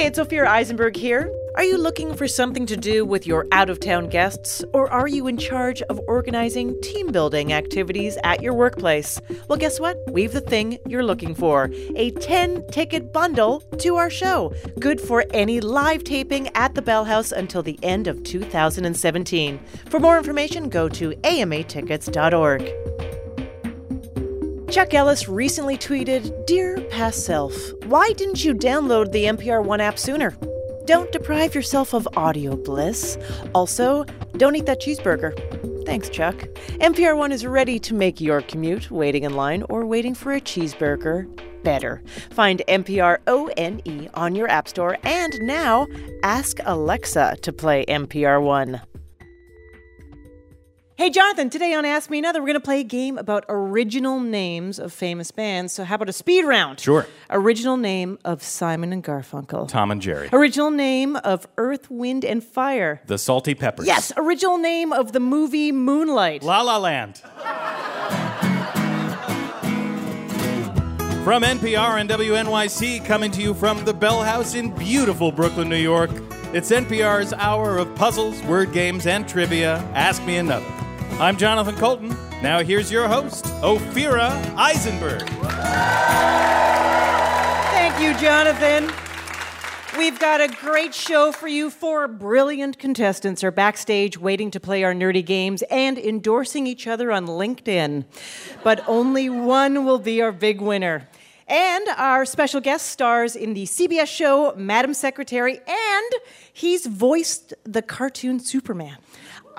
Hey, it's Ophira Eisenberg here. Are you looking for something to do with your out of town guests, or are you in charge of organizing team building activities at your workplace? Well, guess what? We've the thing you're looking for a 10 ticket bundle to our show. Good for any live taping at the Bell House until the end of 2017. For more information, go to amatickets.org. Chuck Ellis recently tweeted Dear past self, why didn't you download the NPR One app sooner? Don't deprive yourself of audio bliss. Also, don't eat that cheeseburger. Thanks, Chuck. NPR One is ready to make your commute, waiting in line, or waiting for a cheeseburger better. Find NPR ONE on your App Store and now ask Alexa to play NPR One. Hey, Jonathan, today on Ask Me Another, we're going to play a game about original names of famous bands. So, how about a speed round? Sure. Original name of Simon and Garfunkel. Tom and Jerry. Original name of Earth, Wind, and Fire. The Salty Peppers. Yes, original name of the movie Moonlight. La La Land. From NPR and WNYC, coming to you from the Bell House in beautiful Brooklyn, New York, it's NPR's hour of puzzles, word games, and trivia. Ask Me Another. I'm Jonathan Coulton. Now here's your host, Ophira Eisenberg. Thank you, Jonathan. We've got a great show for you. Four brilliant contestants are backstage waiting to play our nerdy games and endorsing each other on LinkedIn. But only one will be our big winner. And our special guest stars in the CBS show Madam Secretary, and he's voiced the cartoon Superman.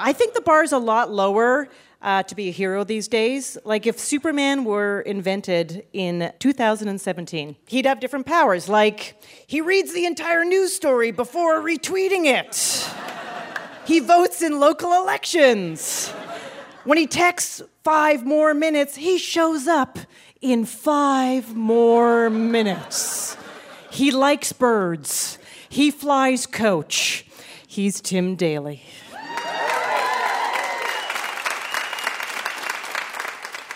I think the bar is a lot lower uh, to be a hero these days. Like if Superman were invented in 2017, he'd have different powers. Like he reads the entire news story before retweeting it. he votes in local elections. When he texts five more minutes, he shows up in five more minutes. He likes birds. He flies coach. He's Tim Daly.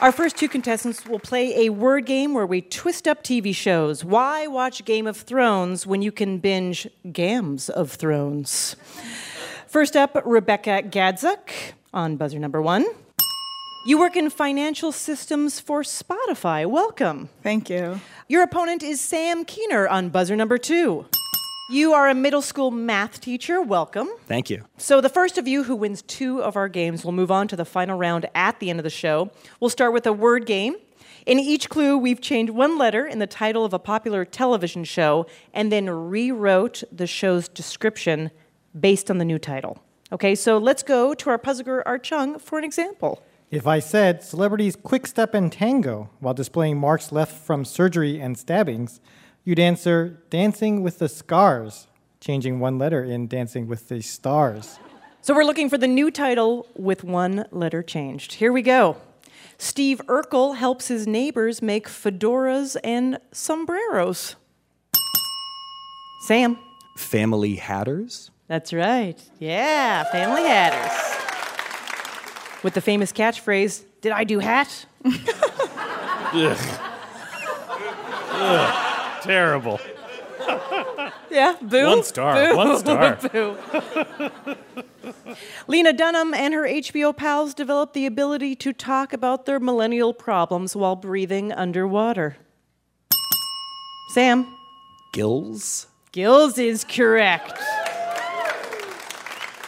Our first two contestants will play a word game where we twist up TV shows. Why watch Game of Thrones when you can binge Gams of Thrones? First up, Rebecca Gadzuk on buzzer number one. You work in financial systems for Spotify. Welcome. Thank you. Your opponent is Sam Keener on buzzer number two. You are a middle school math teacher. Welcome. Thank you. So, the first of you who wins two of our games will move on to the final round at the end of the show. We'll start with a word game. In each clue, we've changed one letter in the title of a popular television show and then rewrote the show's description based on the new title. Okay, so let's go to our puzzler Art Chung for an example. If I said celebrities quick step and tango while displaying marks left from surgery and stabbings, you'd answer dancing with the scars, changing one letter in dancing with the stars. So we're looking for the new title with one letter changed. Here we go. Steve Urkel helps his neighbors make fedoras and sombreros. Sam. Family Hatters? That's right. Yeah, Family Hatters. With the famous catchphrase, Did I do hat? Ugh. Ugh. Terrible. Yeah, boo. One star, Boo. one star. boo. Lena Dunham and her HBO pals developed the ability to talk about their millennial problems while breathing underwater. Sam. Gills? Gills is correct.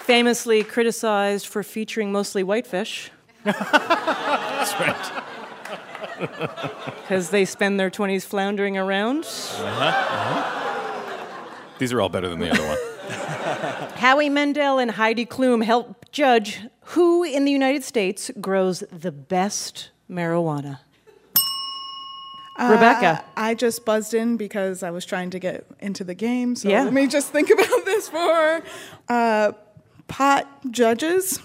Famously criticized for featuring mostly whitefish. That's right. Because they spend their 20s floundering around. Uh-huh, uh-huh. These are all better than the other one. Howie Mandel and Heidi Klum help judge who in the United States grows the best marijuana. Uh, Rebecca. I just buzzed in because I was trying to get into the game. So Yeah. let me just think about this for uh, pot judges.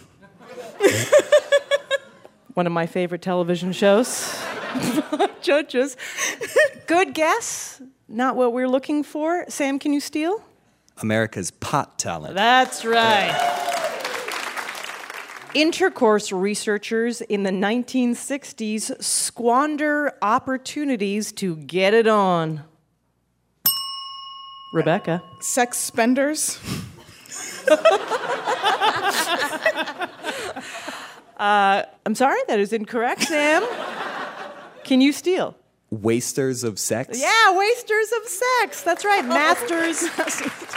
One of my favorite television shows. Judges. Good guess. Not what we're looking for. Sam, can you steal? America's pot talent. That's right. Intercourse researchers in the 1960s squander opportunities to get it on. Rebecca. Sex spenders. Uh, I'm sorry, that is incorrect, Sam. Can you steal? Wasters of sex. Yeah, wasters of sex. That's right. Oh. Masters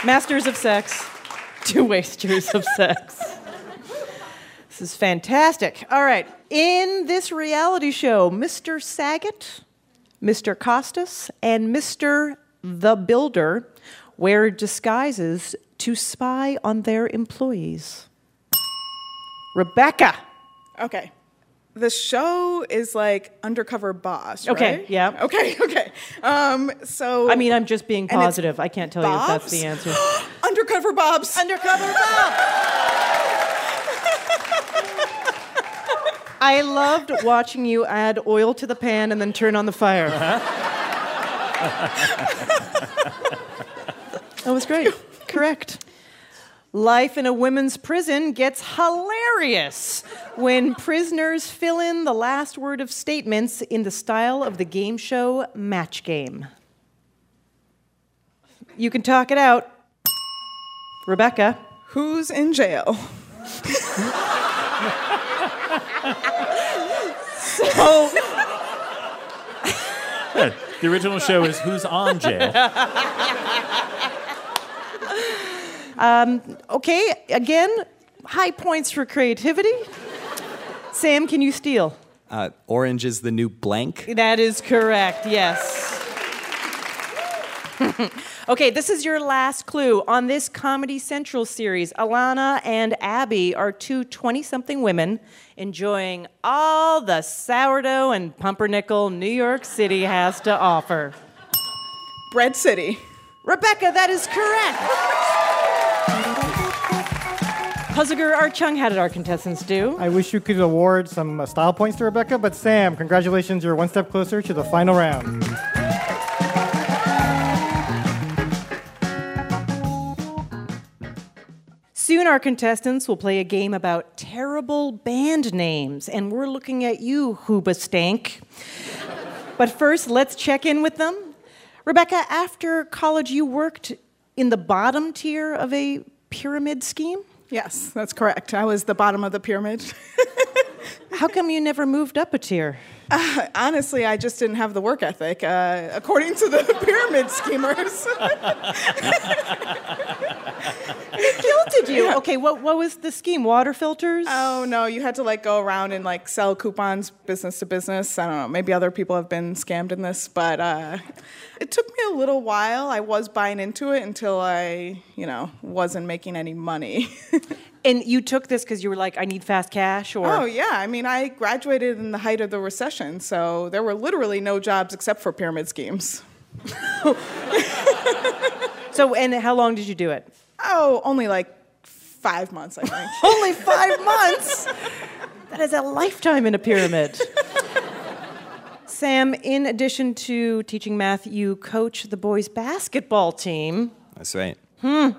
Masters of sex to wasters of sex. This is fantastic. All right. In this reality show, Mr. Saget, Mr. Costas, and Mr. The Builder wear disguises to spy on their employees. Rebecca. Okay. The show is like undercover boss. Okay, right? yeah. Okay, okay. Um, so I mean, I'm just being positive. I can't tell you if that's the answer. undercover Bob's. Undercover Bob. I loved watching you add oil to the pan and then turn on the fire. that was great. Correct. Life in a women's prison gets hilarious when prisoners fill in the last word of statements in the style of the game show Match Game. You can talk it out. Rebecca. Who's in jail? So, The original show is Who's on Jail? Okay, again, high points for creativity. Sam, can you steal? Uh, orange is the new blank. That is correct, yes. okay, this is your last clue. On this Comedy Central series, Ilana and Abbi are two 20 something women enjoying all the sourdough and pumpernickel New York City has to offer. Bread City. Rebecca, that is correct. Puzzler Art Chung, how did our contestants do? I wish you could award some uh, style points to Rebecca, but Sam, congratulations, you're one step closer to the final round. Soon, our contestants will play a game about terrible band names, and we're looking at you, Hoobastank. but first, let's check in with them. Rebecca, after college, you worked in the bottom tier of a pyramid scheme? Yes, that's correct. I was the bottom of the pyramid. How come you never moved up a tier? Honestly, I just didn't have the work ethic, uh, according to the pyramid schemers. Guilted you. Okay, what, what was the scheme? Water filters? oh no, you had to like go around and like sell coupons business to business. I don't know. Maybe other people have been scammed in this, but uh, it took me a little while. I was buying into it until I, you know, wasn't making any money. and you took this because you were like, I need fast cash, or Oh yeah, I mean, I graduated in the height of the recession, so there were literally no jobs except for pyramid schemes. so. And how long did you do it? Oh, only like five months, I think. Only five months. That is a lifetime in a pyramid. Sam, in addition to teaching math, you coach the boys' basketball team. That's right. Hmm.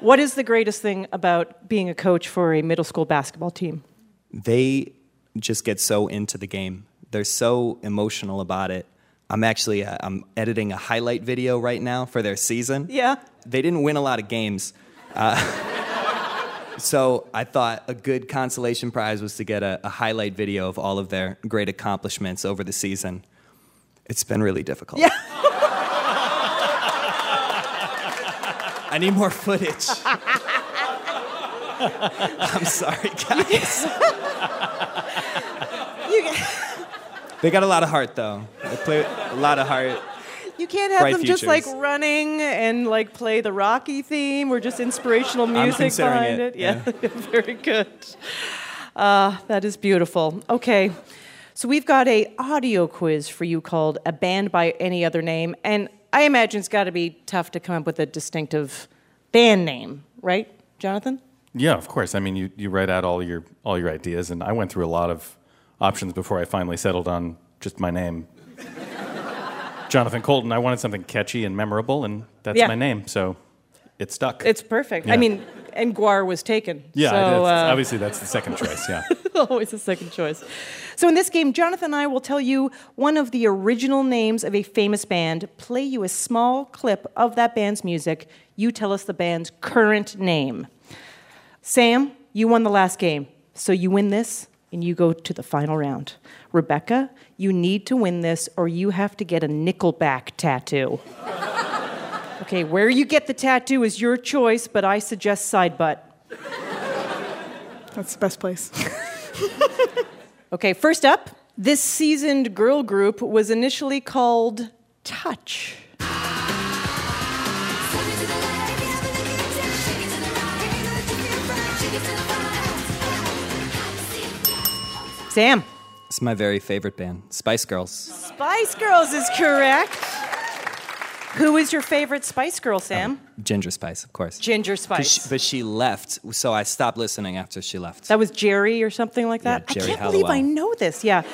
What is the greatest thing about being a coach for a middle school basketball team? They just get so into the game. They're so emotional about it. I'm actually uh, I'm editing a highlight video right now for their season. Yeah. They didn't win a lot of games. Uh, so I thought a good consolation prize was to get a, a highlight video of all of their great accomplishments over the season. It's been really difficult. Yeah. I need more footage. I'm sorry, guys. You, They got a lot of heart, though. They play a lot of heart. You can't have Bright them just like running and like play the Rocky theme or just inspirational music considering behind it. it, Yeah, very good. Uh, that is beautiful. Okay. So we've got a audio quiz for you called "A Band by Any Other Name," and I imagine it's got to be tough to come up with a distinctive band name, right, Jonathan? Yeah, of course. I mean, you, you write out all your all your ideas, and I went through a lot of options before I finally settled on just my name, Jonathan Coulton. I wanted something catchy and memorable, and that's Yeah. my name, so it stuck. It's perfect. I mean, and Gwar was taken. Yeah, so, uh, obviously that's the second choice. Yeah. always the second choice. So in this game, Jonathan and I will tell you one of the original names of a famous band, play you a small clip of that band's music. You tell us the band's current name. Sam, you won the last game, so you win this and you go to the final round. Rebecca, you need to win this or you have to get a Nickelback tattoo. okay, where you get the tattoo is your choice, but I suggest side butt. That's the best place. Okay, first up, this seasoned girl group was initially called Touch. Sam, It's my very favorite band, Spice Girls. Spice Girls is correct. Who is your favorite Spice Girl, Sam? Ginger Spice, of course. Ginger Spice. she- but she left, so I stopped listening after she left. that was Geri or something like that. Yeah, Geri I can't believe I know this. Yeah. There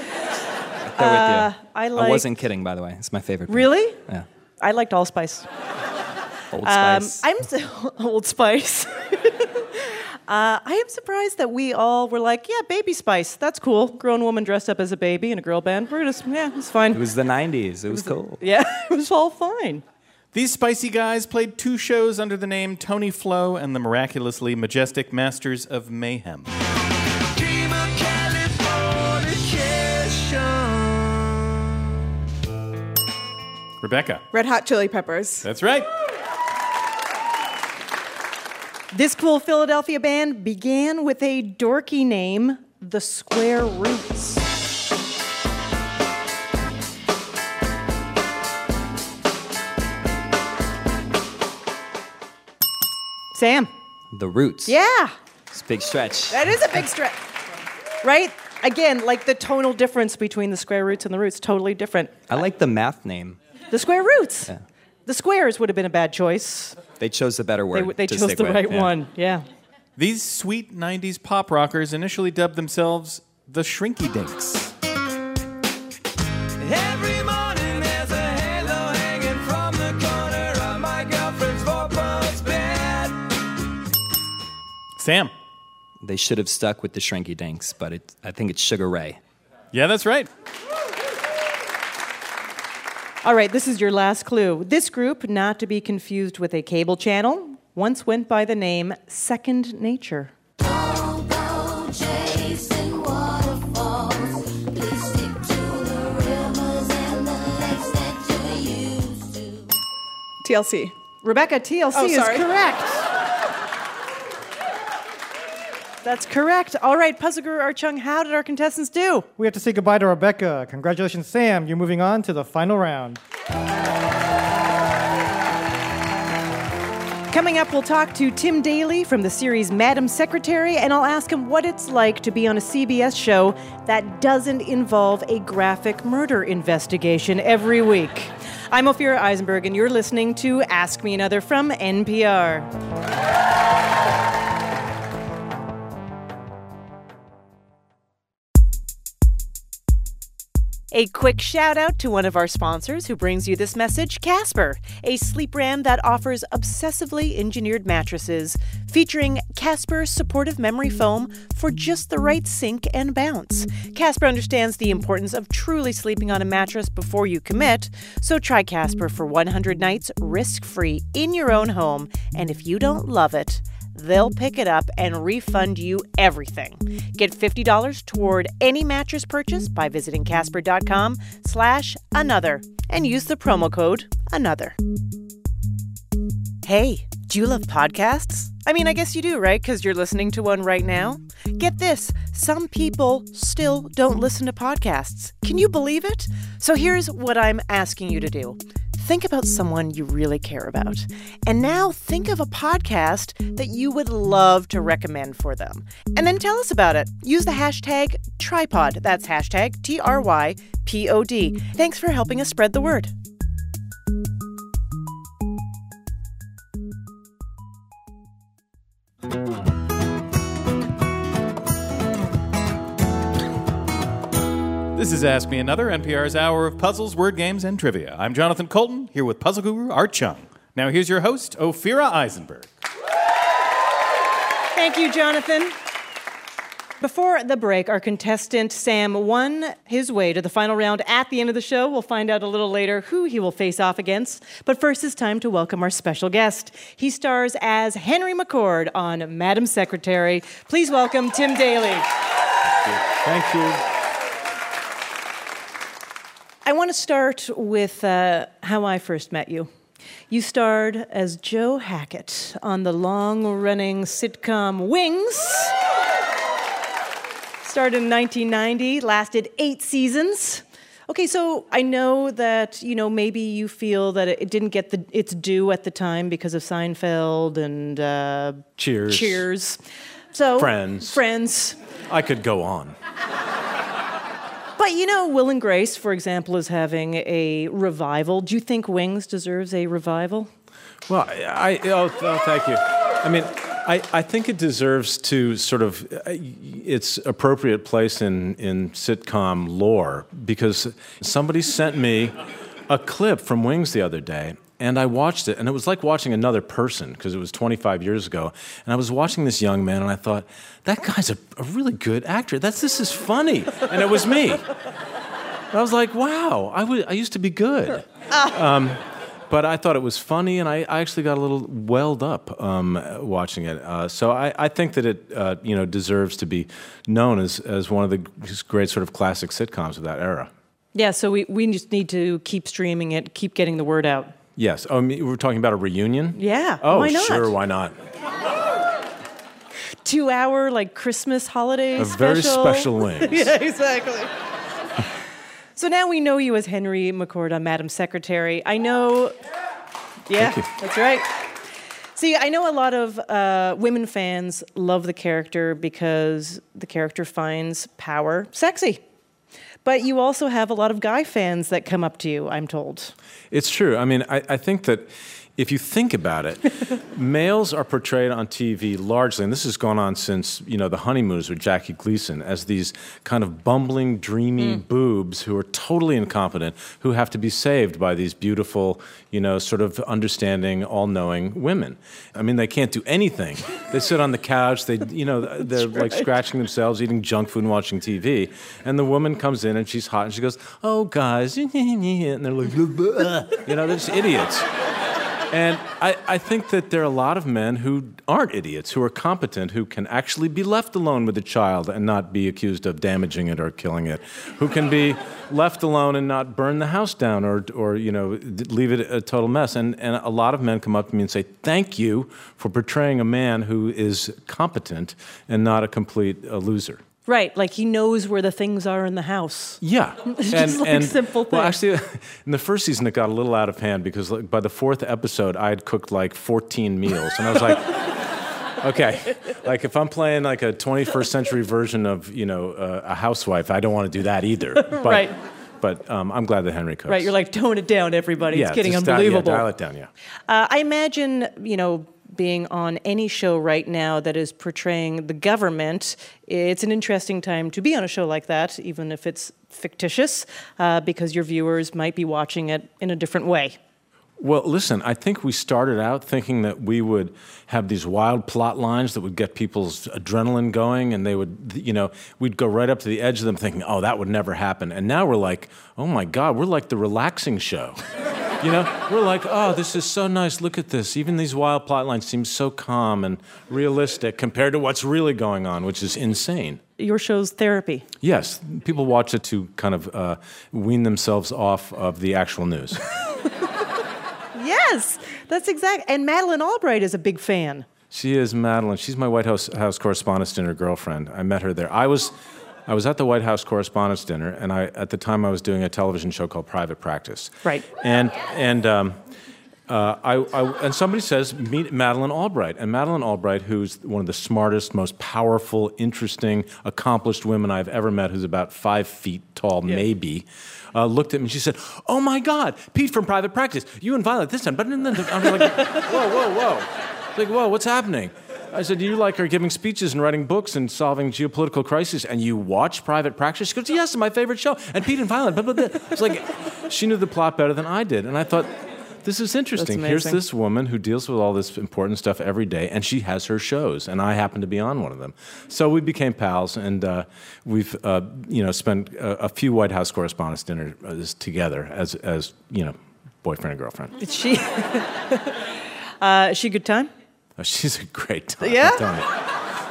uh, with you. I wasn't kidding, by the way. It's my favorite. band. Really? Yeah. I liked All Spice. Old Um, Spice. I'm so, Old Spice. Uh, I am surprised that we all were like, yeah, Baby Spice. That's cool. Grown woman dressed up as a baby in a girl band. We're just, yeah, it's fine. it was the 90s. It was cool. yeah, it was all fine. These spicy guys played two shows under the name Tony Flow and the miraculously majestic Masters of Mayhem. Rebecca. Red Hot Chili Peppers. That's right. This cool Philadelphia band began with a dorky name, The Square Roots. Sam. The Roots. Yeah. It's a big stretch. That is a big stretch. Right? Again, like the tonal difference between the square roots and the roots, totally different. I like the math name. The square roots. Yeah. The squares would have been a bad choice. They chose the better They, word. w- they to chose stick the with. right Yeah. one. Yeah. These sweet 90s pop rockers initially dubbed themselves the Shrinky Dinks. Every morning there's a halo hanging from the corner of my girlfriend's four-post bed. Sam. They should have stuck with the Shrinky Dinks, but it, I think it's Sugar Ray. Yeah, that's right. All right, this is your last clue. This group, not to be confused with a cable channel, once went by the name Second Nature. Don't go chasing waterfalls. Please stick to the rivers and the lakes that you're used to. TLC. Rebecca, TLC Oh, is correct. That's correct. All right, Puzzle Guru Art Chung, how did our contestants do? We have to say goodbye to Rebecca. Congratulations, Sam. You're moving on to the final round. Coming up, we'll talk to Tim Daly from the series Madam Secretary, and I'll ask him what it's like to be on a CBS show that doesn't involve a graphic murder investigation every week. I'm Ophira Eisenberg, and you're listening to Ask Me Another from NPR. A quick shout out to one of our sponsors who brings you this message Casper, a sleep brand that offers obsessively engineered mattresses featuring Casper supportive memory foam for just the right sink and bounce. Casper understands the importance of truly sleeping on a mattress before you commit, so try Casper for 100 nights risk free in your own home. And if you don't love it, They'll pick it up and refund you everything. Get $50 toward any mattress purchase by visiting casper.com slash another and use the promo code another. Hey, do you love podcasts? I mean, I guess you do, right? Because you're listening to one right now. Get this some people still don't listen to podcasts. Can you believe it? So here's what I'm asking you to do think about someone you really care about. And now think of a podcast that you would love to recommend for them. And then tell us about it. Use the hashtag trypod. That's hashtag T R Y P O D. Thanks for helping us spread the word. This is Ask Me Another, NPR's hour of puzzles, word games, and trivia. I'm Jonathan Coulton, here with puzzle guru Art Chung. Now here's your host, Ophira Eisenberg. Thank you, Jonathan. Before the break, our contestant Sam won his way to the final round at the end of the show. We'll find out a little later who he will face off against. But first, it's time to welcome our special guest. He stars as Henry McCord on Madam Secretary. Please welcome Tim Daly. Thank you. I want to start with uh, how I first met you. You starred as Joe Hackett on the long running sitcom Wings. Started in 1990, lasted eight seasons. Okay, so I know that you know maybe you feel that it didn't get the, its due at the time because of Seinfeld and uh, Cheers. Cheers. So Friends. Friends. I could go on. But you know, Will and Grace, for example, is having a revival. Do you think Wings deserves a revival? Well, I, I oh, oh, thank you. I mean, I, I think it deserves to sort of uh, its appropriate place in, in sitcom lore because somebody sent me a clip from Wings the other day. And I watched it, and it was like watching another person because it was 25 years ago. And I was watching this young man, and I thought, that guy's a, a really good actor. That's this is funny, and it was me. And I was like, wow, I used to be good. Um, but I thought it was funny, and I, I actually got a little welled up um, watching it. Uh, so I, I think that it uh, you know deserves to be known as, as one of the great sort of classic sitcoms of that era. Yeah, so we, we just need to keep streaming it, keep getting the word out. Yes. Oh, we're talking about a reunion. Yeah, Oh, why sure. Why not? Two hour like Christmas holiday A special. very special wings. yeah, exactly. so now we know you as Henry McCord on Madam Secretary. I know. Yeah, Thank you. that's right. See, I know a lot of uh, women fans love the character because the character finds power sexy. But you also have a lot of guy fans that come up to you, I'm told. It's true. I mean, I, I think that if you think about it, males are portrayed on TV largely, and this has gone on since you know the honeymooners with Jackie Gleason, as these kind of bumbling, dreamy hmm. boobs who are totally incompetent, who have to be saved by these beautiful, you know, sort of understanding, all-knowing women. I mean, they can't do anything. They sit on the couch. They, you know, they're like scratching themselves, eating junk food, and watching TV. And the woman comes in and she's hot, and she goes, "Oh, guys," and they're like, you know, they're just idiots. And I, I think that there are a lot of men who aren't idiots, who are competent, who can actually be left alone with a child and not be accused of damaging it or killing it, who can be left alone and not burn the house down or, or you know, leave it a total mess. And, and a lot of men come up to me and say, Thank you for portraying a man who is competent and not a complete uh, loser. Right, like he knows where the things are in the house. Yeah, It's just like simple things. Well, actually, in the first season, it got a little out of hand because like, by the fourth episode, I had cooked like 14 meals, and I was like, okay, like if I'm playing like a 21st century version of you know uh, a housewife, I don't want to do that either. But, Right. But um, I'm glad that Henry cooks. Right, you're like, tone it down, everybody. yeah, it's getting unbelievable. yeah, dial it down, yeah. Uh, I imagine, you know, being on any show right now that is portraying the government, it's an interesting time to be on a show like that, even if it's fictitious, uh, because your viewers might be watching it in a different way. Well, listen, I think we started out thinking that we would have these wild plot lines that would get people's adrenaline going, and they would, you know, we'd go right up to the edge of them thinking, oh, that would never happen. And now we're like, oh my God, we're like the relaxing show. You know, we're like, oh, this is so nice. Look at this. Even these wild plot lines seem so calm and realistic compared to what's really going on, which is insane. Your show's therapy. Yes, people watch it to kind of uh, wean themselves off of the actual news. Yes, that's exact. And Madeleine Albright is a big fan. She is Madeleine. She's my White House, House correspondent and her girlfriend. I met her there. I was, I was at the White House Correspondents' Dinner, and I, at the time I was doing a television show called Private Practice. Right. And and um, uh, I, I and somebody says meet Madeleine Albright, and Madeleine Albright, who's one of the smartest, most powerful, interesting, accomplished women I've ever met, who's about five feet tall, maybe. Uh, looked at me. And she said, "Oh my God, Pete from Private Practice. You and Violet this time." But then I'm like, "Whoa, whoa, whoa!" It's like, "Whoa, what's happening?" I said, "You like are giving speeches and writing books and solving geopolitical crises, and you watch Private Practice?" She goes, "Yes, it's my favorite show." And Pete and Violet. Blah, blah, blah. It's like she knew the plot better than I did, and I thought. this is interesting. Here's this woman who deals with all this important stuff every day, and she has her shows, and I happen to be on one of them. So we became pals, and uh, we've uh, you know spent a, a few White House Correspondents' dinners together as as you know boyfriend and girlfriend. Is she? uh, is she a good time? Oh, she's a great time. Yeah? I'm telling you.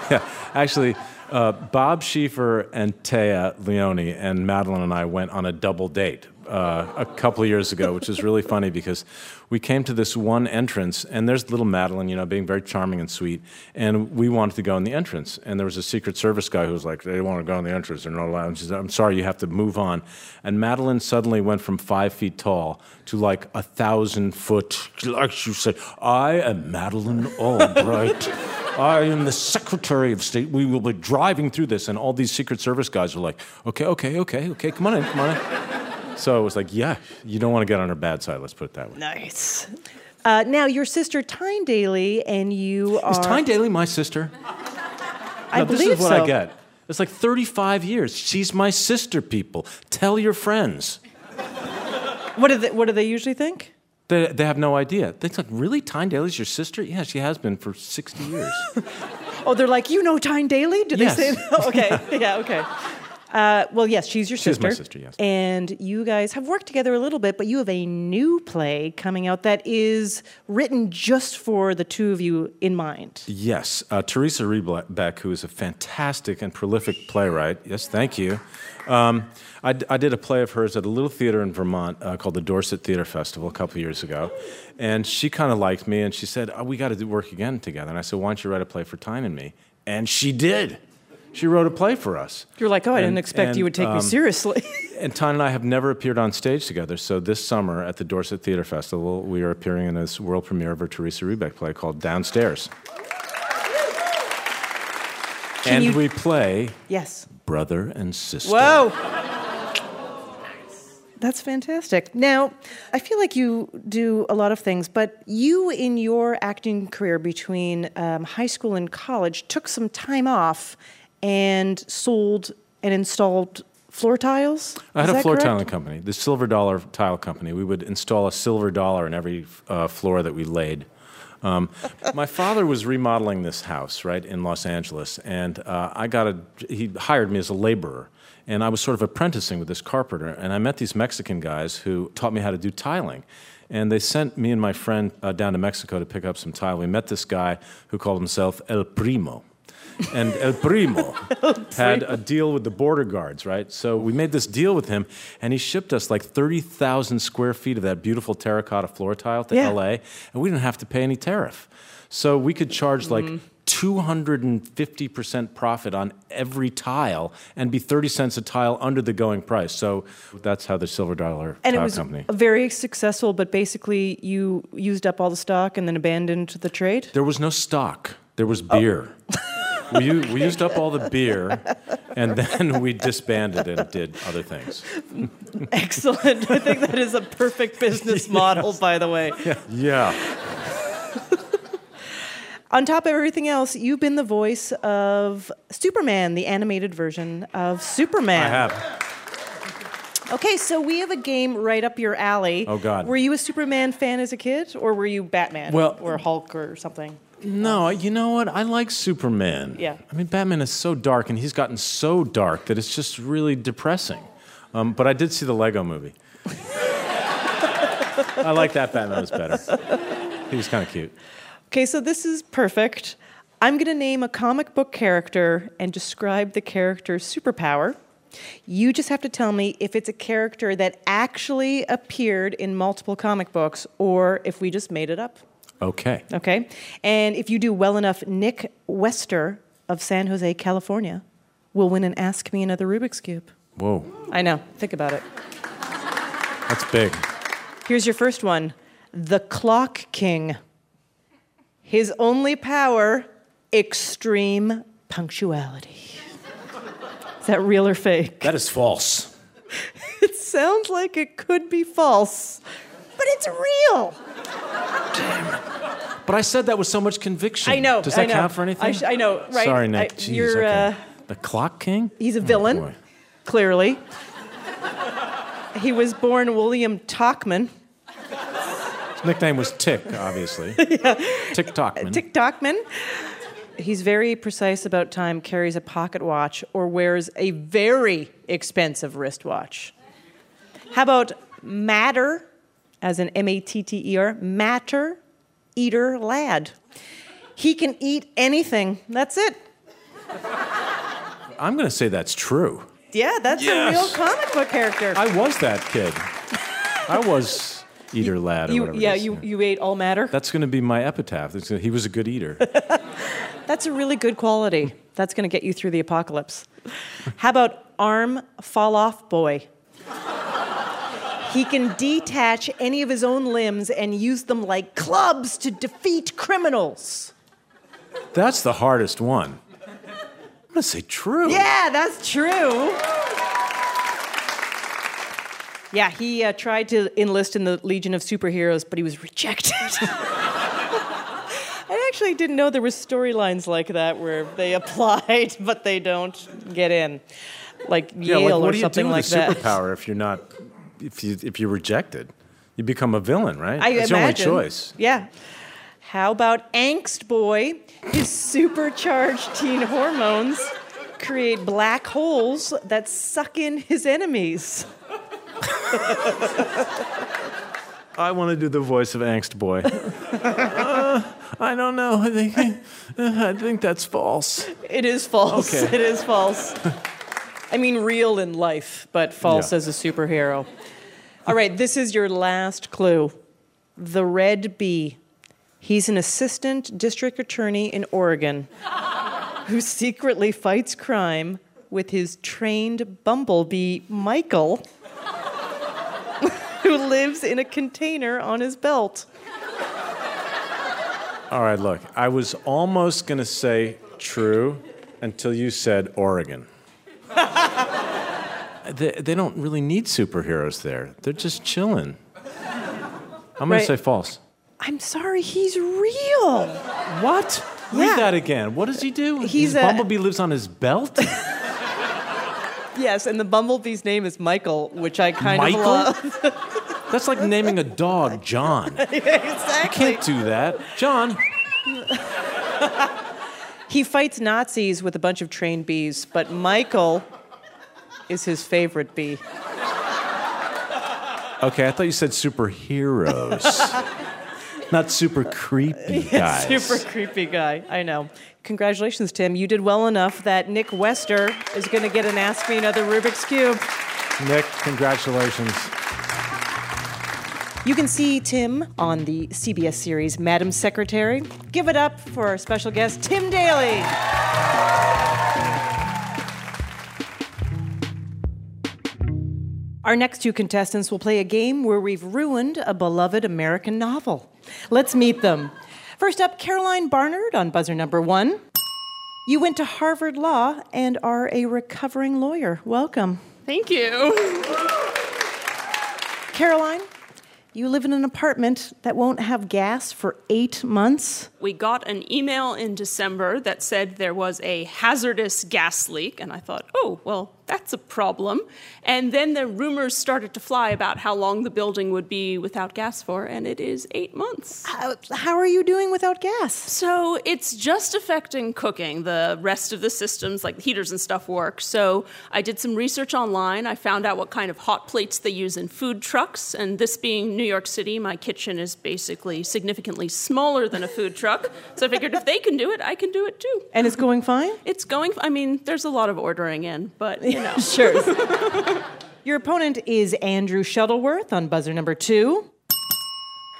Yeah, actually, uh, Bob Schieffer and Téa Leoni and Madeleine and I went on a double date uh, a couple of years ago, which is really funny because we came to this one entrance, and there's little Madeleine, you know, being very charming and sweet, and we wanted to go in the entrance, and there was a Secret Service guy who was like, "They want to go in the entrance, they're not allowed." And she said, "I'm sorry, you have to move on," and Madeleine suddenly went from five feet tall to like a thousand foot, like she said, "I am Madeleine Albright." I am the Secretary of State. We will be driving through this. And all these Secret Service guys are like, okay, okay, okay, okay, come on in, come on in. So it was like, yeah, you don't want to get on her bad side, let's put it that way. Nice. Uh, now, your sister Tyne Daly and you are. Is Tyne Daly my sister? I no, this is what so. I get. It's like 35 years. She's my sister, people. Tell your friends. What do they, what do they usually think? They, they have no idea. They're like, really? Tyne Daly's your sister? Yeah, she has been for 60 years. Oh, they're like, you know Tyne Daly? Do they Yes. say that? Okay, yeah, okay. Uh, well, yes, she's your She's sister. my sister, yes. And you guys have worked together a little bit, but you have a new play coming out that is written just for the two of you in mind. Yes, uh, Theresa Rebeck, who is a fantastic and prolific playwright. Yes, thank you. Um, I, I did a play of hers at a little theater in Vermont uh, called the Dorset Theater Festival a couple years ago, and she kind of liked me, and she said, oh, "We got to work again together." And I said, "Why don't you write a play for Tyne and me?" And she did. She wrote a play for us. You're like, oh, I And- didn't expect you would take me um, seriously. And Tyne and I have never appeared on stage together. So this summer at the Dorset Theater Festival, we are appearing in this world premiere of a Theresa Rebeck play called Downstairs. Can and you- we play yes. brother and sister. Whoa. That's fantastic. Now, I feel like you do a lot of things, but you, in your acting career between um, high school and college, took some time off and sold and installed floor tiles. I had a floor correct? tiling company, the Silver Dollar Tile Company. We would install a silver dollar in every uh, floor that we laid. Um, my father was remodeling this house, right, in Los Angeles, and uh, I got a. He hired me as a laborer, and I was sort of apprenticing with this carpenter, and I met these Mexican guys who taught me how to do tiling. And they sent me and my friend uh, down to Mexico to pick up some tile. We met this guy who called himself El Primo. And El Primo had a deal with the border guards, right? So we made this deal with him, and he shipped us like 30,000 square feet of that beautiful terracotta floor tile to Yeah. LA, and we didn't have to pay any tariff. So we could charge like mm-hmm. 250% profit on every tile and be 30 cents a tile under the going price. So that's how the Silver Dollar And it Tile was Company. very successful, but basically you used up all the stock and then abandoned the trade. There was no stock. There was oh. beer. we, we used up all the beer, and then we disbanded and did other things. Excellent. I think that is a perfect business model, by the way. Yeah. On top of everything else, you've been the voice of Superman, the animated version of Superman. I have. Okay, so we have a game right up your alley. Oh, God. Were you a Superman fan as a kid, or were you Batman? Well- or Hulk or something? No, you know what? I like Superman. Yeah. I mean, Batman is so dark, and he's gotten so dark that it's just really depressing. Um, but I did see the Lego movie. I like that Batman was better. He was kind of cute. Okay, so this is perfect. I'm going to name a comic book character and describe the character's superpower. You just have to tell me if it's a character that actually appeared in multiple comic books or if we just made it up. Okay. Okay? And if you do well enough, Nick Wester of San Jose, California, will win an Ask Me Another Rubik's Cube. Whoa, I know. Think about it. that's big. Here's your first one The Clock King. His only power, extreme punctuality. Is that real or fake? That is false. It sounds like it could be false, but it's real. But I said that with so much conviction. I know. Does that I know. count for anything? I, sh- I know, right? Sorry, Nick. I- Jeez, you're, okay. uh, the Clock King? he's a Oh, villain, boy. clearly. he was born William Tockman. His nickname was Tick, obviously. yeah. Tick Tockman. Tick Tockman. He's very precise about time, carries a pocket watch, or wears a very expensive wristwatch. How about Matter, as in M A T T E R, Matter Eater Lad? He can eat anything. That's it. I'm going to say that's true. Yeah, that's Yes. a real comic book character. I was that kid. I was Eater Lad or you, whatever. yeah, is. you, you ate all matter. That's going to be my epitaph. Gonna- he was a good eater. That's a really good quality. That's going to get you through the apocalypse. How about arm fall off boy? He can detach any of his own limbs and use them like clubs to defeat criminals. That's the hardest one. I'm going to say true. Yeah, that's true. Yeah, he uh, tried to enlist in the Legion of Superheroes, but he was rejected. I actually didn't know there were storylines like that where they applied, but they don't get in, like Yeah, Yale like, or what do you something do like with a that. superpower if you're not, if you if you're rejected? You become a villain, right? I That's imagine. your only choice. Yeah. How about Angst Boy? His supercharged teen hormones create black holes that suck in his enemies. I want to do the voice of Angst Boy. Uh, I don't know. I think I think that's false. It is false. Okay. It is false. I mean, real in life, but false Yeah. as a superhero. All right, this is your last clue. The Red Bee. He's an assistant district attorney in Oregon who secretly fights crime with his trained bumblebee, Michael, who lives in a container on his belt. All right, look. I was almost going to say true until you said Oregon. they, they don't really need superheroes there. They're just chilling. I'm going Right. to say false. I'm sorry, he's real. What? Yeah. Read that again. What does he do? He's his a- bumblebee lives on his belt? Yes, and the bumblebee's name is Michael, which I kind Michael? of love. That's like naming a dog John. exactly. You Can't do that. John. He fights Nazis with a bunch of trained bees, but Michael is his favorite bee. Okay, I thought you said superheroes. Not super creepy guys. Super creepy guy. I know. Congratulations, Tim. You did well enough that Nick Wester is going to get an Ask Me Another Rubik's Cube. Nick, congratulations. You can see Tim on the CBS series Madam Secretary. Give it up for our special guest, Tim Daly. Our next two contestants will play a game where we've ruined a beloved American novel. Let's meet them. First up, Caroline Barnard on buzzer number one. You went to Harvard Law and are a recovering lawyer. Welcome. Thank you. Caroline, you live in an apartment that won't have gas for eight months. We got an email in December that said there was a hazardous gas leak, and I thought, oh, well, that's a problem. And then the rumors started to fly about how long the building would be without gas for, and it is eight months. How, how are you doing without gas? So it's just affecting cooking. The rest of the systems, like the heaters and stuff, work. So I did some research online. I found out what kind of hot plates they use in food trucks. And this being New York City, my kitchen is basically significantly smaller than a food truck. So I figured if they can do it, I can do it too. And it's going fine? It's going, I mean, there's a lot of ordering in, but you know. Sure. Your opponent is Andrew Shuttleworth on buzzer number two.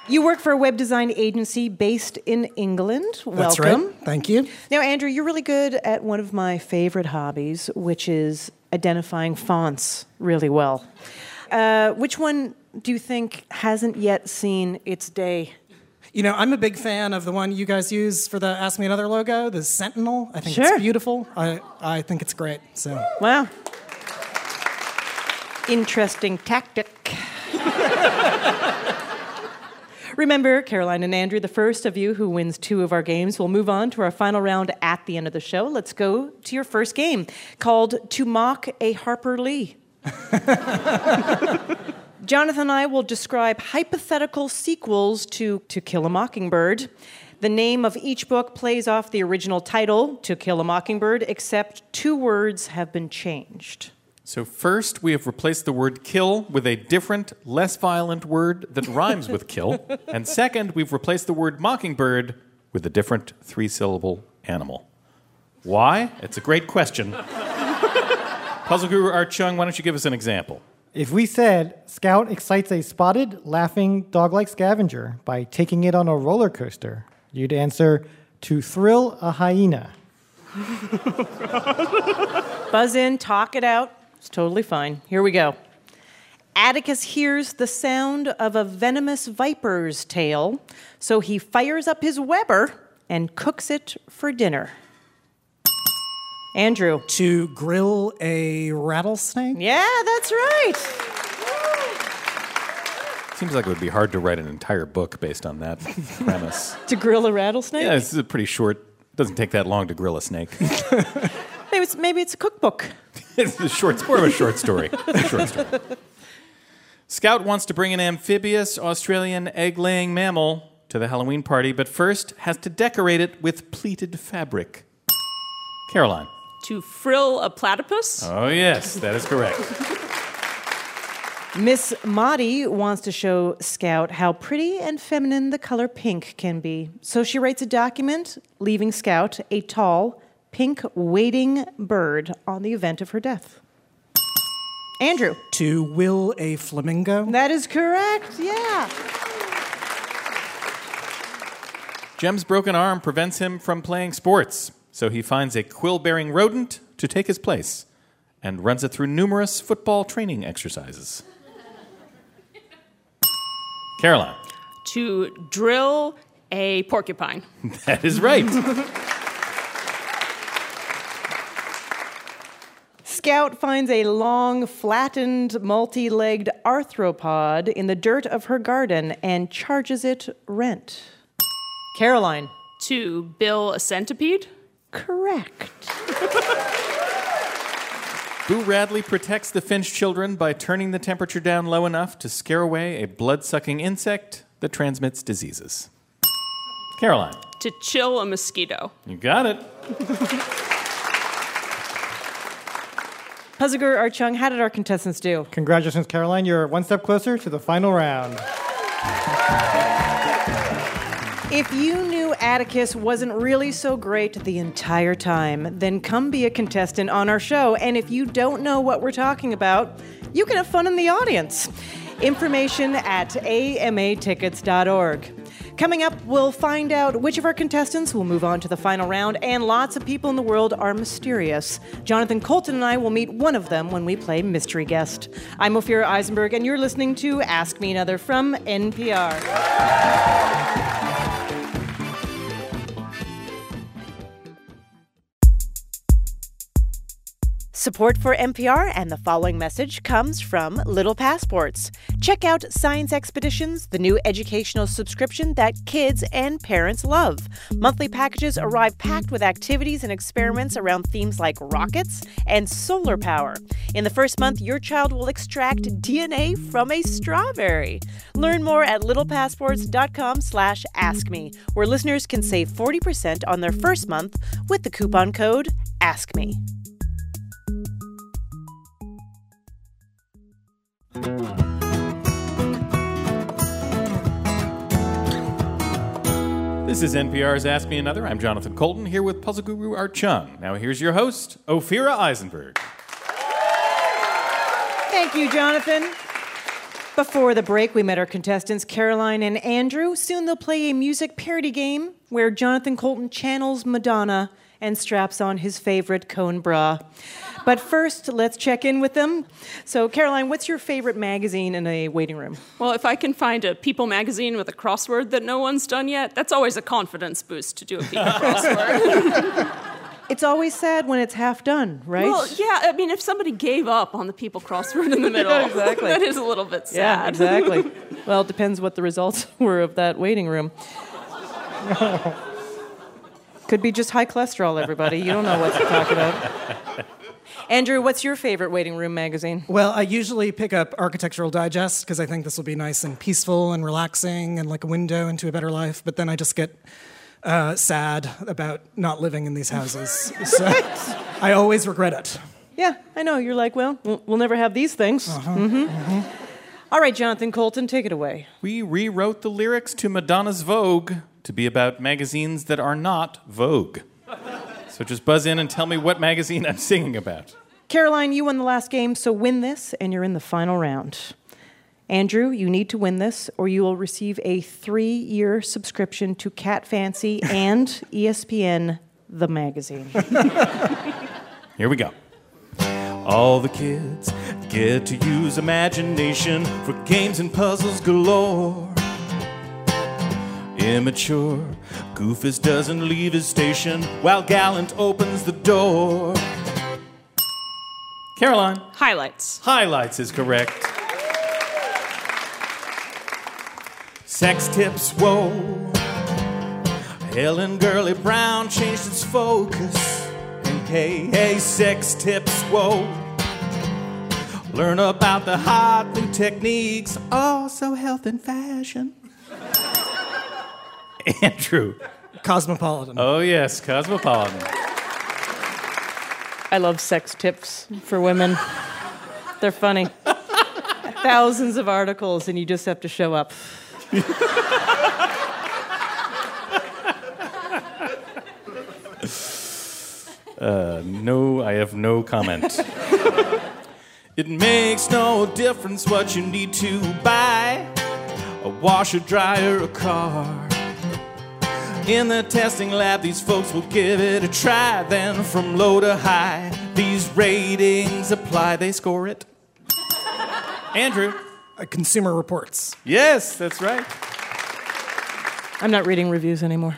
You work for a web design agency based in England. That's Welcome. right. Thank you. Now, Andrew, you're really good at one of my favorite hobbies, which is identifying fonts really well. Uh, which one do you think hasn't yet seen its day? You know, I'm a big fan of the one you guys use for the Ask Me Another logo, the Sentinel. I think Sure. it's beautiful. I, I think it's great. So Wow. Interesting tactic. Remember, Caroline and Andrew, the first of you who wins two of our games will move on to our final round at the end of the show. Let's go to your first game called To Mock a Harper Lee. Jonathan and I will describe hypothetical sequels to To Kill a Mockingbird. The name of each book plays off the original title, To Kill a Mockingbird, except two words have been changed. So, first, we have replaced the word kill with a different, less violent word that rhymes with kill. And second, we've replaced the word mockingbird with a different three syllable animal. Why? It's a great question. Puzzle Guru Art Chung, why don't you give us an example? If we said Scout excites a spotted, laughing, dog like scavenger by taking it on a roller coaster, you'd answer to thrill a hyena. Buzz in, talk it out. It's totally fine. Here we go. Atticus hears the sound of a venomous viper's tail, so he fires up his Weber and cooks it for dinner. Andrew. To grill a rattlesnake? Yeah, that's right. Seems like it would be hard to write an entire book based on that premise. To grill a rattlesnake? Yeah, it's a pretty short. Doesn't take that long to grill a snake. Maybe it's, maybe it's a cookbook. it's a short, it's more of a short story. A short story. Scout wants to bring an amphibious Australian egg-laying mammal to the Halloween party, but first has to decorate it with pleated fabric. Caroline. To frill a platypus? Oh yes, that is correct. Miss Maudie wants to show Scout how pretty and feminine the color pink can be. So she writes a document leaving Scout a tall, pink waiting bird on the event of her death. Andrew. To will a flamingo? That is correct, yeah. Jem's broken arm prevents him from playing sports, so he finds a quill-bearing rodent to take his place and runs it through numerous football training exercises. Caroline. To drill a porcupine. That is right. Scout finds a long, flattened, multi legged arthropod in the dirt of her garden and charges it rent. Caroline. To bill a centipede? Correct. Boo Radley protects the Finch children by turning the temperature down low enough to scare away a blood sucking insect that transmits diseases. Caroline. To chill a mosquito. You got it. Puzzler Art Chung, how did our contestants do? Congratulations, Caroline. You're one step closer to the final round. If you knew Atticus wasn't really so great the entire time, then come be a contestant on our show. And if you don't know what we're talking about, you can have fun in the audience. Information at amatickets.org. Coming up, we'll find out which of our contestants will move on to the final round, and lots of people in the world are mysterious. Jonathan Coulton and I will meet one of them when we play Mystery Guest. I'm Ophira Eisenberg, and you're listening to Ask Me Another from NPR. Support for NPR and the following message comes from Little Passports. Check out Science Expeditions, the new educational subscription that kids and parents love. Monthly packages arrive packed with activities and experiments around themes like rockets and solar power. In the first month, your child will extract DNA from a strawberry. Learn more at littlepassports.com slash askme, where listeners can save 40% on their first month with the coupon code ASKME. This is NPR's Ask Me Another. I'm Jonathan Coulton here with puzzle guru Art Chung. Now here's your host, Ophira Eisenberg. Thank you, Jonathan. Before the break, we met our contestants, Caroline and Andrew. Soon they'll play a music parody game where Jonathan Coulton channels Madonna and straps on his favorite cone bra. But first, let's check in with them. So, Caroline, what's your favorite magazine in a waiting room? Well, if I can find a People magazine with a crossword that no one's done yet, that's always a confidence boost to do a People crossword. It's always sad when it's half done, right? Well, yeah, I mean, if somebody gave up on the People crossword in the middle, Exactly. that is a little bit sad. yeah, exactly. well, it depends what the results were of that waiting room. Could be just high cholesterol, everybody. You don't know what to talk about. Andrew, what's your favorite waiting room magazine? Well, I usually pick up Architectural Digest because I think this will be nice and peaceful and relaxing and like a window into a better life. But then I just get uh, sad about not living in these houses. so I always regret it. Yeah, I know. You're like, well, we'll we'll never have these things. Mhm. All right, Jonathan Coulton, take it away. We rewrote the lyrics to Madonna's Vogue to be about magazines that are not Vogue. So just buzz in and tell me what magazine I'm singing about. Caroline, you won the last game, so win this, and you're in the final round. Andrew, you need to win this, or you will receive a three year subscription to Cat Fancy and ESPN, the magazine. Here we go. All the kids get to use imagination for games and puzzles galore. Immature, Goofus doesn't leave his station while Gallant opens the door. Caroline, Highlights. highlights is correct. Sex tips, whoa. Helen Gurley Brown changed its focus. And hey, sex tips, whoa. Learn about the hot new techniques, also health and fashion. Andrew. Cosmopolitan. Oh, yes, Cosmopolitan. I love sex tips for women. They're funny. Thousands of articles, and you just have to show up. Uh, no, I have no comment. it makes no difference what you need to buy a washer, dryer, a car. In the testing lab, these folks will give it a try. Then, from low to high, these ratings apply. They score it. Andrew. Uh, Consumer Reports. Yes, that's right. I'm not reading reviews anymore.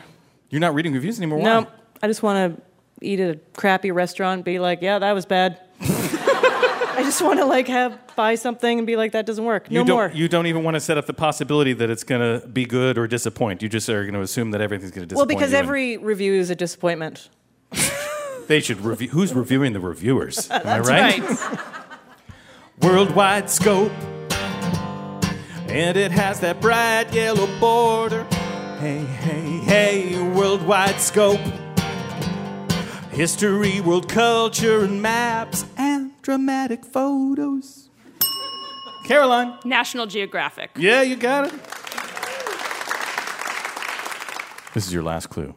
You're not reading reviews anymore. Why? No, I just want to eat at a crappy restaurant and be like, yeah, that was bad. I just want to like have buy something and be like, that doesn't work. No you don't, more. You don't even want to set up the possibility that it's going to be good or disappoint. You just are going to assume that everything's going to disappoint. well, because you and every review is a disappointment. they should review. Who's reviewing the reviewers? Am I right? right. Worldwide scope, and it has that bright yellow border. Hey, hey, hey! Worldwide scope, history, world culture, and maps, and dramatic photos. Caroline. National Geographic. Yeah, you got it. This is your last clue.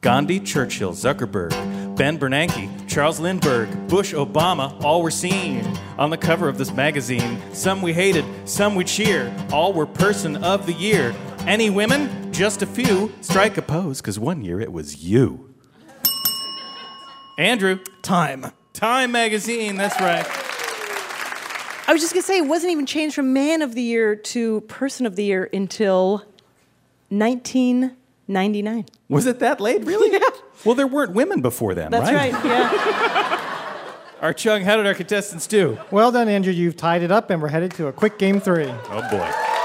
Gandhi, Churchill, Zuckerberg, Ben Bernanke, Charles Lindbergh, Bush, Obama, all were seen on the cover of this magazine. Some we hated, some we cheer. All were person of the year. Any women? Just a few. Strike a pose, because one year it was you. Andrew. Time. Time magazine, that's right. I was just going to say, it wasn't even changed from Man of the Year to Person of the Year until 1999. Was it that late, really? Yeah. Well, there weren't women before then, That's right? right, yeah. Art Chung, how did our contestants do? Well done, Andrew. You've tied it up, and we're headed to a quick game three. Oh boy.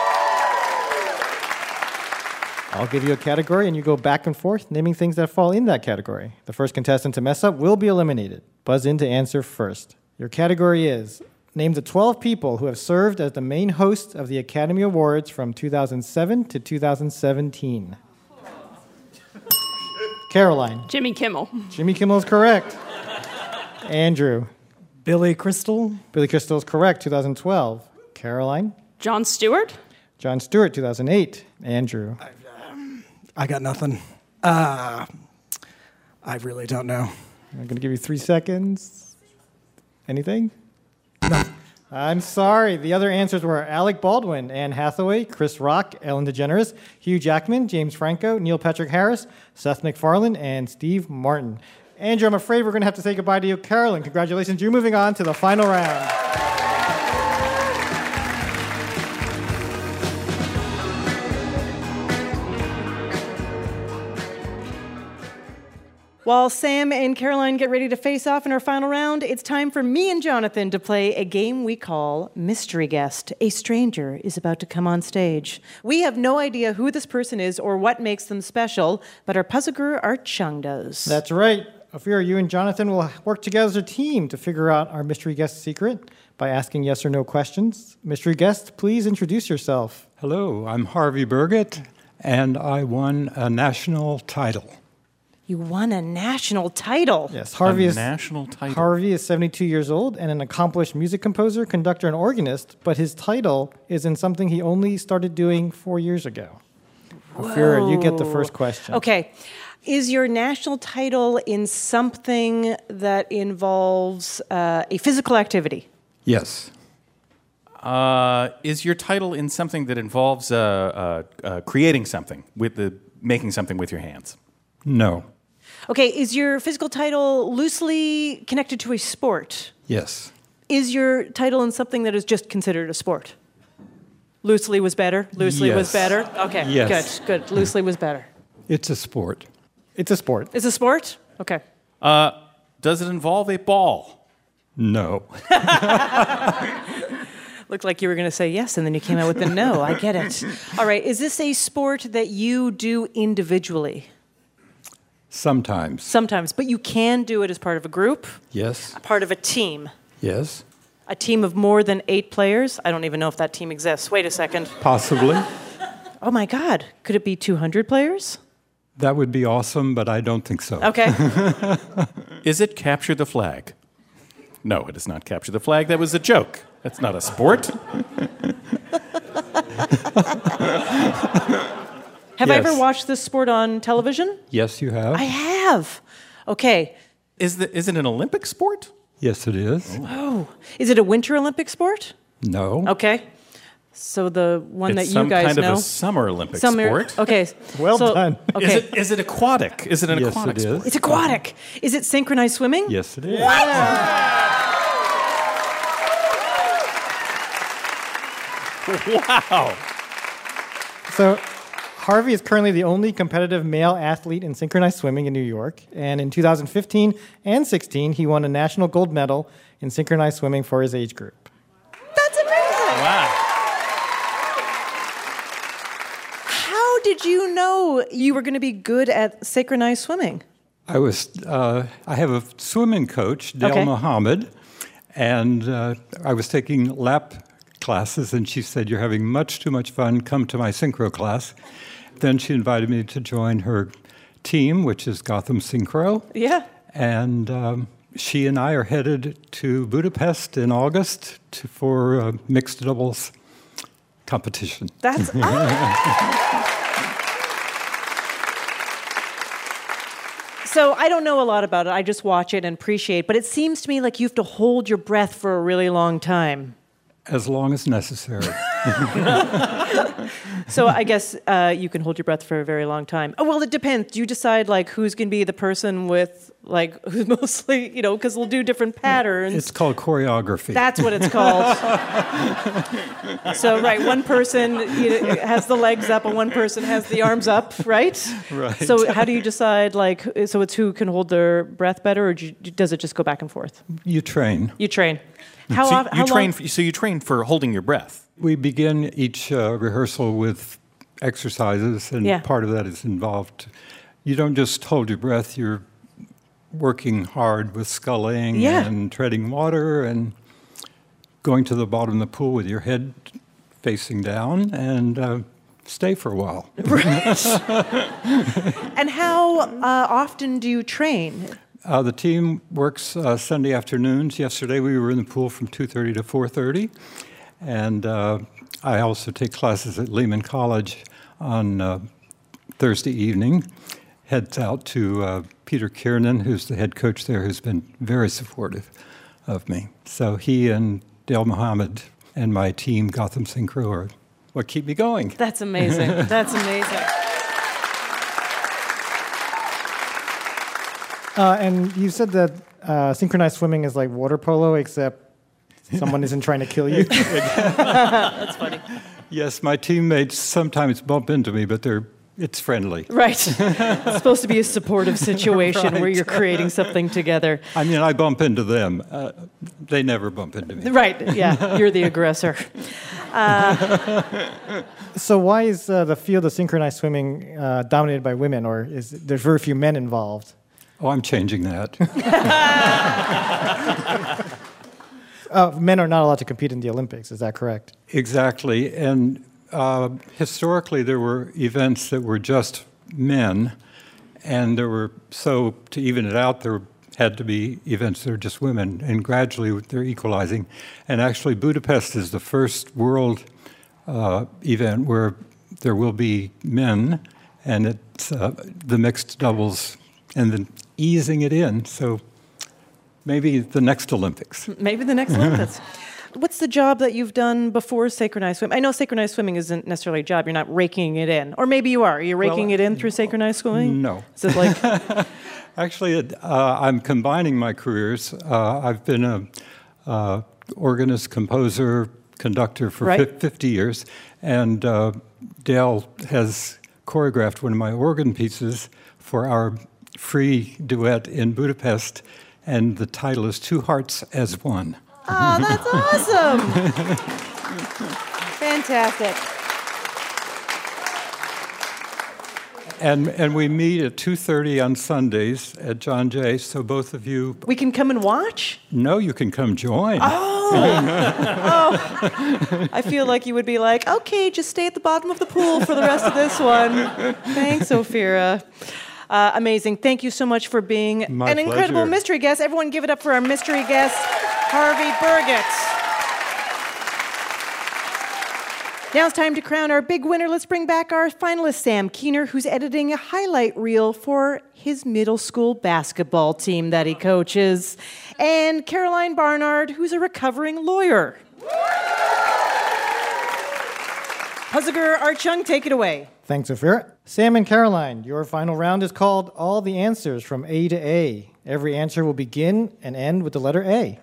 I'll give you a category, and you go back and forth, naming things that fall in that category. The first contestant to mess up will be eliminated. Buzz in to answer first. Your category is Name the 12 people who have served as the main hosts of the Academy Awards from 2007 to 2017. Caroline. Jimmy Kimmel. Jimmy Kimmel is correct. Andrew. Billy Crystal. Billy Crystal is correct, 2012. Caroline. Jon Stewart. Jon Stewart, 2008. Andrew. I got nothing. Uh, I really don't know. I'm going to give you three seconds. Anything? No. I'm sorry. The other answers were Alec Baldwin, Anne Hathaway, Chris Rock, Ellen DeGeneres, Hugh Jackman, James Franco, Neil Patrick Harris, Seth MacFarlane, and Steve Martin. Andrew, I'm afraid we're going to have to say goodbye to you. Caroline, congratulations. You're moving on to the final round. While Sam and Caroline get ready to face off in our final round, it's time for me and Jonathan to play a game we call Mystery Guest. A stranger is about to come on stage. We have no idea who this person is or what makes them special, but our puzzle guru, Art Chung, does. That's right. Ophira, you and Jonathan will work together as a team to figure out our mystery guest secret by asking yes or no questions. Mystery guest, please introduce yourself. Hello, I'm Harvey Burgett, and I won a national title. You won a national title. Yes, Harvey a is national title. Harvey is 72 years old and an accomplished music composer, conductor, and organist, but his title is in something he only started doing four years ago. Ophira, you get the first question. Okay. Is your national title in something that involves uh, a physical activity? Yes, Uh, is your title in something that involves uh, uh, uh, creating something with the making something with your hands? no, Okay. Is your physical title loosely connected to a sport? yes, Is your title in something that is just considered a sport? Loosely was better. Loosely was better. Okay. Yes. Good. Good. Loosely was better. it's a sport. It's a sport. Is a sport? Okay. Uh, does it involve a ball? No, Looked like you were going to say yes, and then you came out with the no. I get it. All right. Is this a sport that you do individually? Sometimes. Sometimes, but you can do it as part of a group, Yes, part of a team. yes, A team of more than eight players? I don't even know if that team exists. Wait a second. possibly. Oh my God. Could it be 200 players? That would be awesome, but I don't think so. Okay. Is it capture the flag? No, it is not capture the flag. That was a joke. That's not a sport. Have I ever watched this sport on television? Yes, you have. I have. Okay. Is, the, is it an Olympic sport? yes, it is. Oh. oh. Is it a Winter Olympic sport? No, Okay. So the one it's that you guys are. It's kind know. of a summer Olympic Summer- sport. Okay. Well so- done. Okay. Is, it, is it aquatic? Is it an yes, aquatic it sport? is. It's aquatic. Is it synchronized swimming? Yes, it is. Wow. So, Harvey is currently the only competitive male athlete in synchronized swimming in New York. And in 2015 and 16, he won a national gold medal in synchronized swimming for his age group. That's amazing. Wow. How did you know you were going to be good at synchronized swimming? I was. Uh, I have a swimming coach, Dale Okay. Mohammed, and uh, I was taking lap classes, and she said, "You're having much too much fun. Come to my synchro class." Then she invited me to join her team, which is Gotham Synchro, Yeah. and um, she and I are headed to Budapest in August to, for uh, mixed doubles competition. That's ah. So I don't know a lot about it. I just watch it and appreciate. But it seems to me like you have to hold your breath for a really long time. As long as necessary. So I guess uh, you can hold your breath for a very long time. Oh, well, it depends. Do you decide like who's going to be the person with like who's mostly you know because we'll do different patterns. it's called choreography. That's what it's called. so right, one person you know, has the legs up and one person has the arms up, right? Right. So how do you decide like so it's who can hold their breath better, or do you, does it just go back and forth? you train. You train. How, So of- you how train. long? For, so you train for holding your breath. We begin each uh, rehearsal with exercises, and Yeah. part of that is involved. You don't just hold your breath, you're working hard with sculling Yeah. and treading water and going to the bottom of the pool with your head facing down and uh, stay for a while. And how uh, often do you train? Uh, the team works uh, Sunday afternoons. Yesterday we were in the pool from 2:30 to 4:30, and uh, I also take classes at Lehman College on uh, Thursday evening. Heads out to uh, Peter Kiernan, who's the head coach there, who's been very supportive of me. So he and Dale Muhammad and my team, Gotham Synchro, are what keep me going. That's amazing. That's amazing. Uh, and you said that uh, synchronized swimming is like water polo, except someone isn't trying to kill you. That's funny. Yes, my teammates sometimes bump into me, but they're it's friendly. Right. it's supposed to be a supportive situation where you're creating something together. I mean, I bump into them. Uh, they never bump into me. Right. Yeah. You're the aggressor. so why is uh, the field of synchronized swimming uh, dominated by women, or is there very few men involved? Oh, I'm changing that. Uh, men are not allowed to compete in the Olympics. Is that correct? Exactly. And uh, historically, there were events that were just men, and there were, so to even it out, there had to be events that are just women, and gradually they're equalizing. And actually, Budapest is the first world uh, event where there will be men, and it's uh, the mixed doubles, and then easing it in. So maybe the next Olympics. Maybe the next Olympics. What's the job that you've done before synchronized swimming? I know synchronized swimming isn't necessarily a job. You're not raking it in, or maybe you are. Are you raking it in through synchronized swimming? No. Is it like Actually, it- uh, I'm combining my careers. Uh, I've been a uh, organist, composer, conductor for Right. fif- 50 years, and uh, Dale has choreographed one of my organ pieces for our free duet in Budapest, and the title is Two Hearts as One. Oh, that's awesome. Fantastic. And, and we meet at 2.30 on Sundays at John Jay, so both of you We can come and watch? no you can come join. Oh. oh. I feel like you would be like, okay, just stay at the bottom of the pool for the rest of this one. Thanks, Ophira. Uh, amazing. Thank you so much for being My an incredible mystery guest. Everyone, give it up for our mystery guest, Harvey Burgett. Now it's time to crown our big winner. Let's bring back our finalist, Sam Keener, who's editing a highlight reel for his middle school basketball team that he coaches, and Caroline Barnard, who's a recovering lawyer. Puziger Art Chung, take it away. Thanks, Ophira. Sam and Caroline, your final round is called All the Answers from A to A. Every answer will begin and end with the letter A.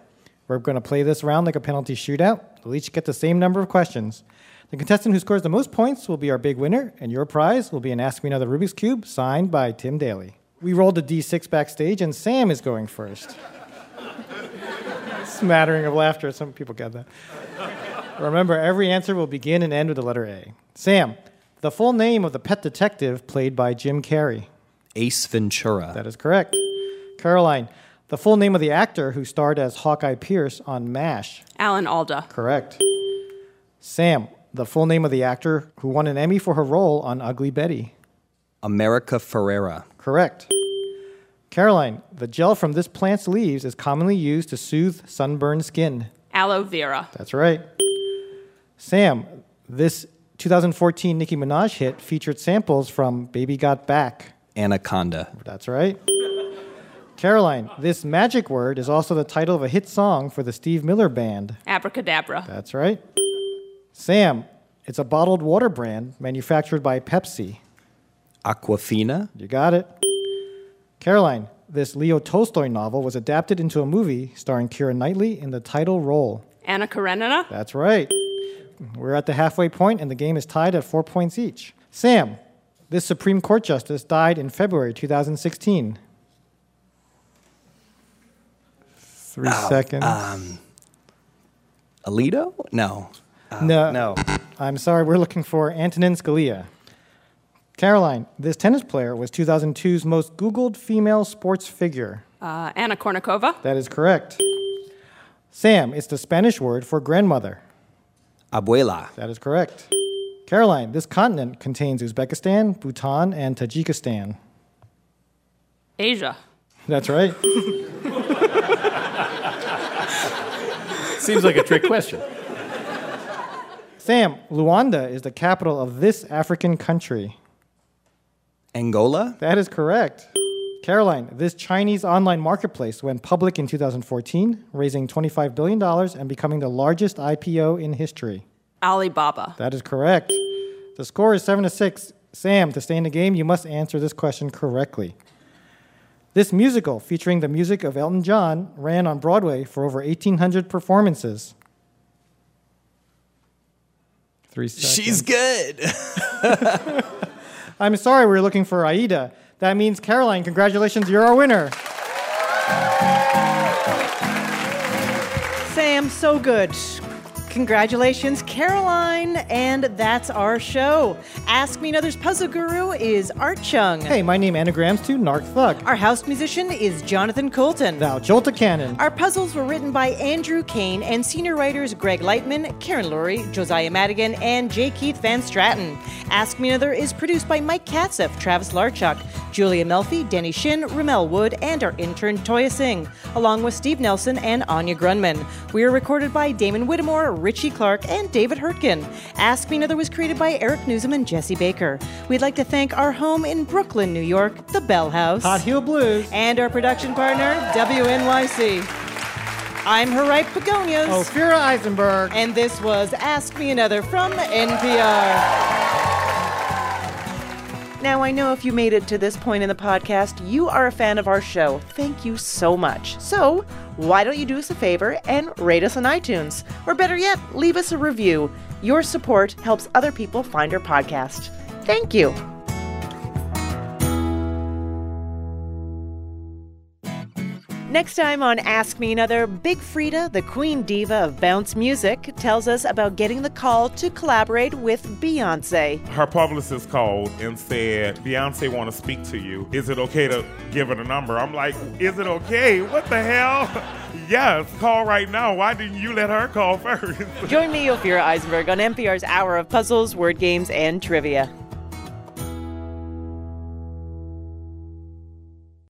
We're going to play this round like a penalty shootout. We'll each get the same number of questions. The contestant who scores the most points will be our big winner, and your prize will be an Ask Me Another Rubik's Cube signed by Tim Daly. We rolled a D6 backstage, and Sam is going first. Smattering of laughter. Some people get that. Remember, every answer will begin and end with the letter A. Sam, the full name of the pet detective played by Jim Carrey. Ace Ventura. That is correct. Caroline, the full name of the actor who starred as Hawkeye Pierce on MASH. Alan Alda. Correct. Sam, the full name of the actor who won an Emmy for her role on Ugly Betty. America Ferrera. Correct. Caroline, the gel from this plant's leaves is commonly used to soothe sunburned skin. Aloe vera. That's right. Sam, this 2014 Nicki Minaj hit featured samples from Baby Got Back. Anaconda. That's right. Caroline, this magic word is also the title of a hit song for the Steve Miller Band. Abracadabra. That's right. Sam, it's a bottled water brand manufactured by Pepsi. Aquafina. You got it. Caroline, this Leo Tolstoy novel was adapted into a movie starring Keira Knightley in the title role. Anna Karenina. That's right. We're at the halfway point, and the game is tied at four points each. Sam, this Supreme Court justice died in February 2016. Three uh, seconds. Um, Alito? No. Uh, no, No. I'm sorry, we're looking for Antonin Scalia. Caroline, this tennis player was 2002's most Googled female sports figure. Uh, Anna Kournikova. That is correct. Sam, it's the Spanish word for grandmother. Abuela. That is correct. Caroline, this continent contains Uzbekistan, Bhutan, and Tajikistan. Asia. That's right. Seems like a trick question. Sam, Luanda is the capital of this African country. Angola. That is correct. Caroline, this Chinese online marketplace went public in 2014, raising $25 billion and becoming the largest IPO in history. Alibaba. That is correct. The score is 7 to 6. Sam, to stay in the game, you must answer this question correctly. This musical, featuring the music of Elton John, ran on Broadway for over 1,800 performances. Three seconds. She's good. I'm sorry, we were looking for Aida. That means Caroline, congratulations, you're our winner. Sam, so good. Congratulations, Caroline, and that's our show. Ask Me Another's puzzle guru is Art Chung. Hey, my name anagrams to Nark Thug. Our house musician is Jonathan Coulton. Thou Jolta Cannon. Our puzzles were written by Andrew Kane and senior writers Greg Lightman, Karen Lurie, Josiah Madigan, and J. Keith Van Straaten. Ask Me Another is produced by Mike Katzif, Travis Larchuk, Julia Melfi, Denny Shin, Ramel Wood, and our intern Toya Singh, along with Steve Nelson and Anya Grundmann. We are recorded by Damon Whittemore, Richie Clark, and David Hurtgen. Ask Me Another was created by Eric Nuzum and Jesse Baker. We'd like to thank our home in Brooklyn, New York, the Bell House. Hot Heel Blues. And our production partner, WNYC. I'm Haripe Pagonias. Ophira Eisenberg. And this was Ask Me Another from NPR. Now, I know if you made it to this point in the podcast, you are a fan of our show. Thank you so much. So, why don't you do us a favor and rate us on iTunes? Or better yet, leave us a review. Your support helps other people find our podcast. Thank you. Next time on Ask Me Another, Big Freedia, the queen diva of bounce music, tells us about getting the call to collaborate with Beyonce. her publicist called and said, Beyonce want to speak to you. Is it okay to give her the number? I'm like, is it okay? What the hell? yes, call right now. Why didn't you let her call first? Join me, Ophira Eisenberg, on NPR's Hour of Puzzles, Word Games, and Trivia.